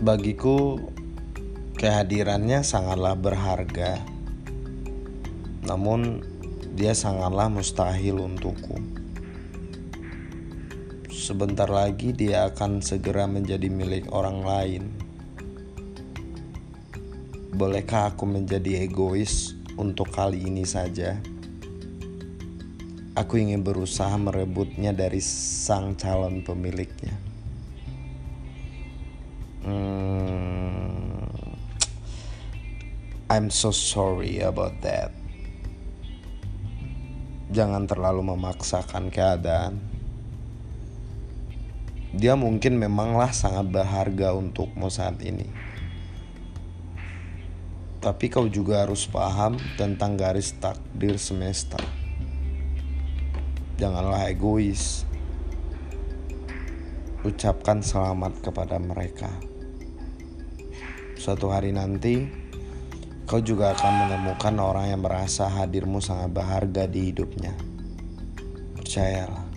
Bagiku, kehadirannya sangatlah berharga, namun dia sangatlah mustahil untukku. Sebentar lagi dia akan segera menjadi milik orang lain. Bolehkah aku menjadi egois untuk kali ini saja? Aku ingin berusaha merebutnya dari sang calon pemiliknya. I'm so sorry about that. Jangan terlalu memaksakan keadaan. Dia mungkin memanglah sangat berharga untukmu saat ini. Tapi kau juga harus paham tentang garis takdir semesta. Janganlah egois. Ucapkan selamat kepada mereka. Suatu hari nanti, kau juga akan menemukan orang yang merasa hadirmu sangat berharga di hidupnya. Percayalah.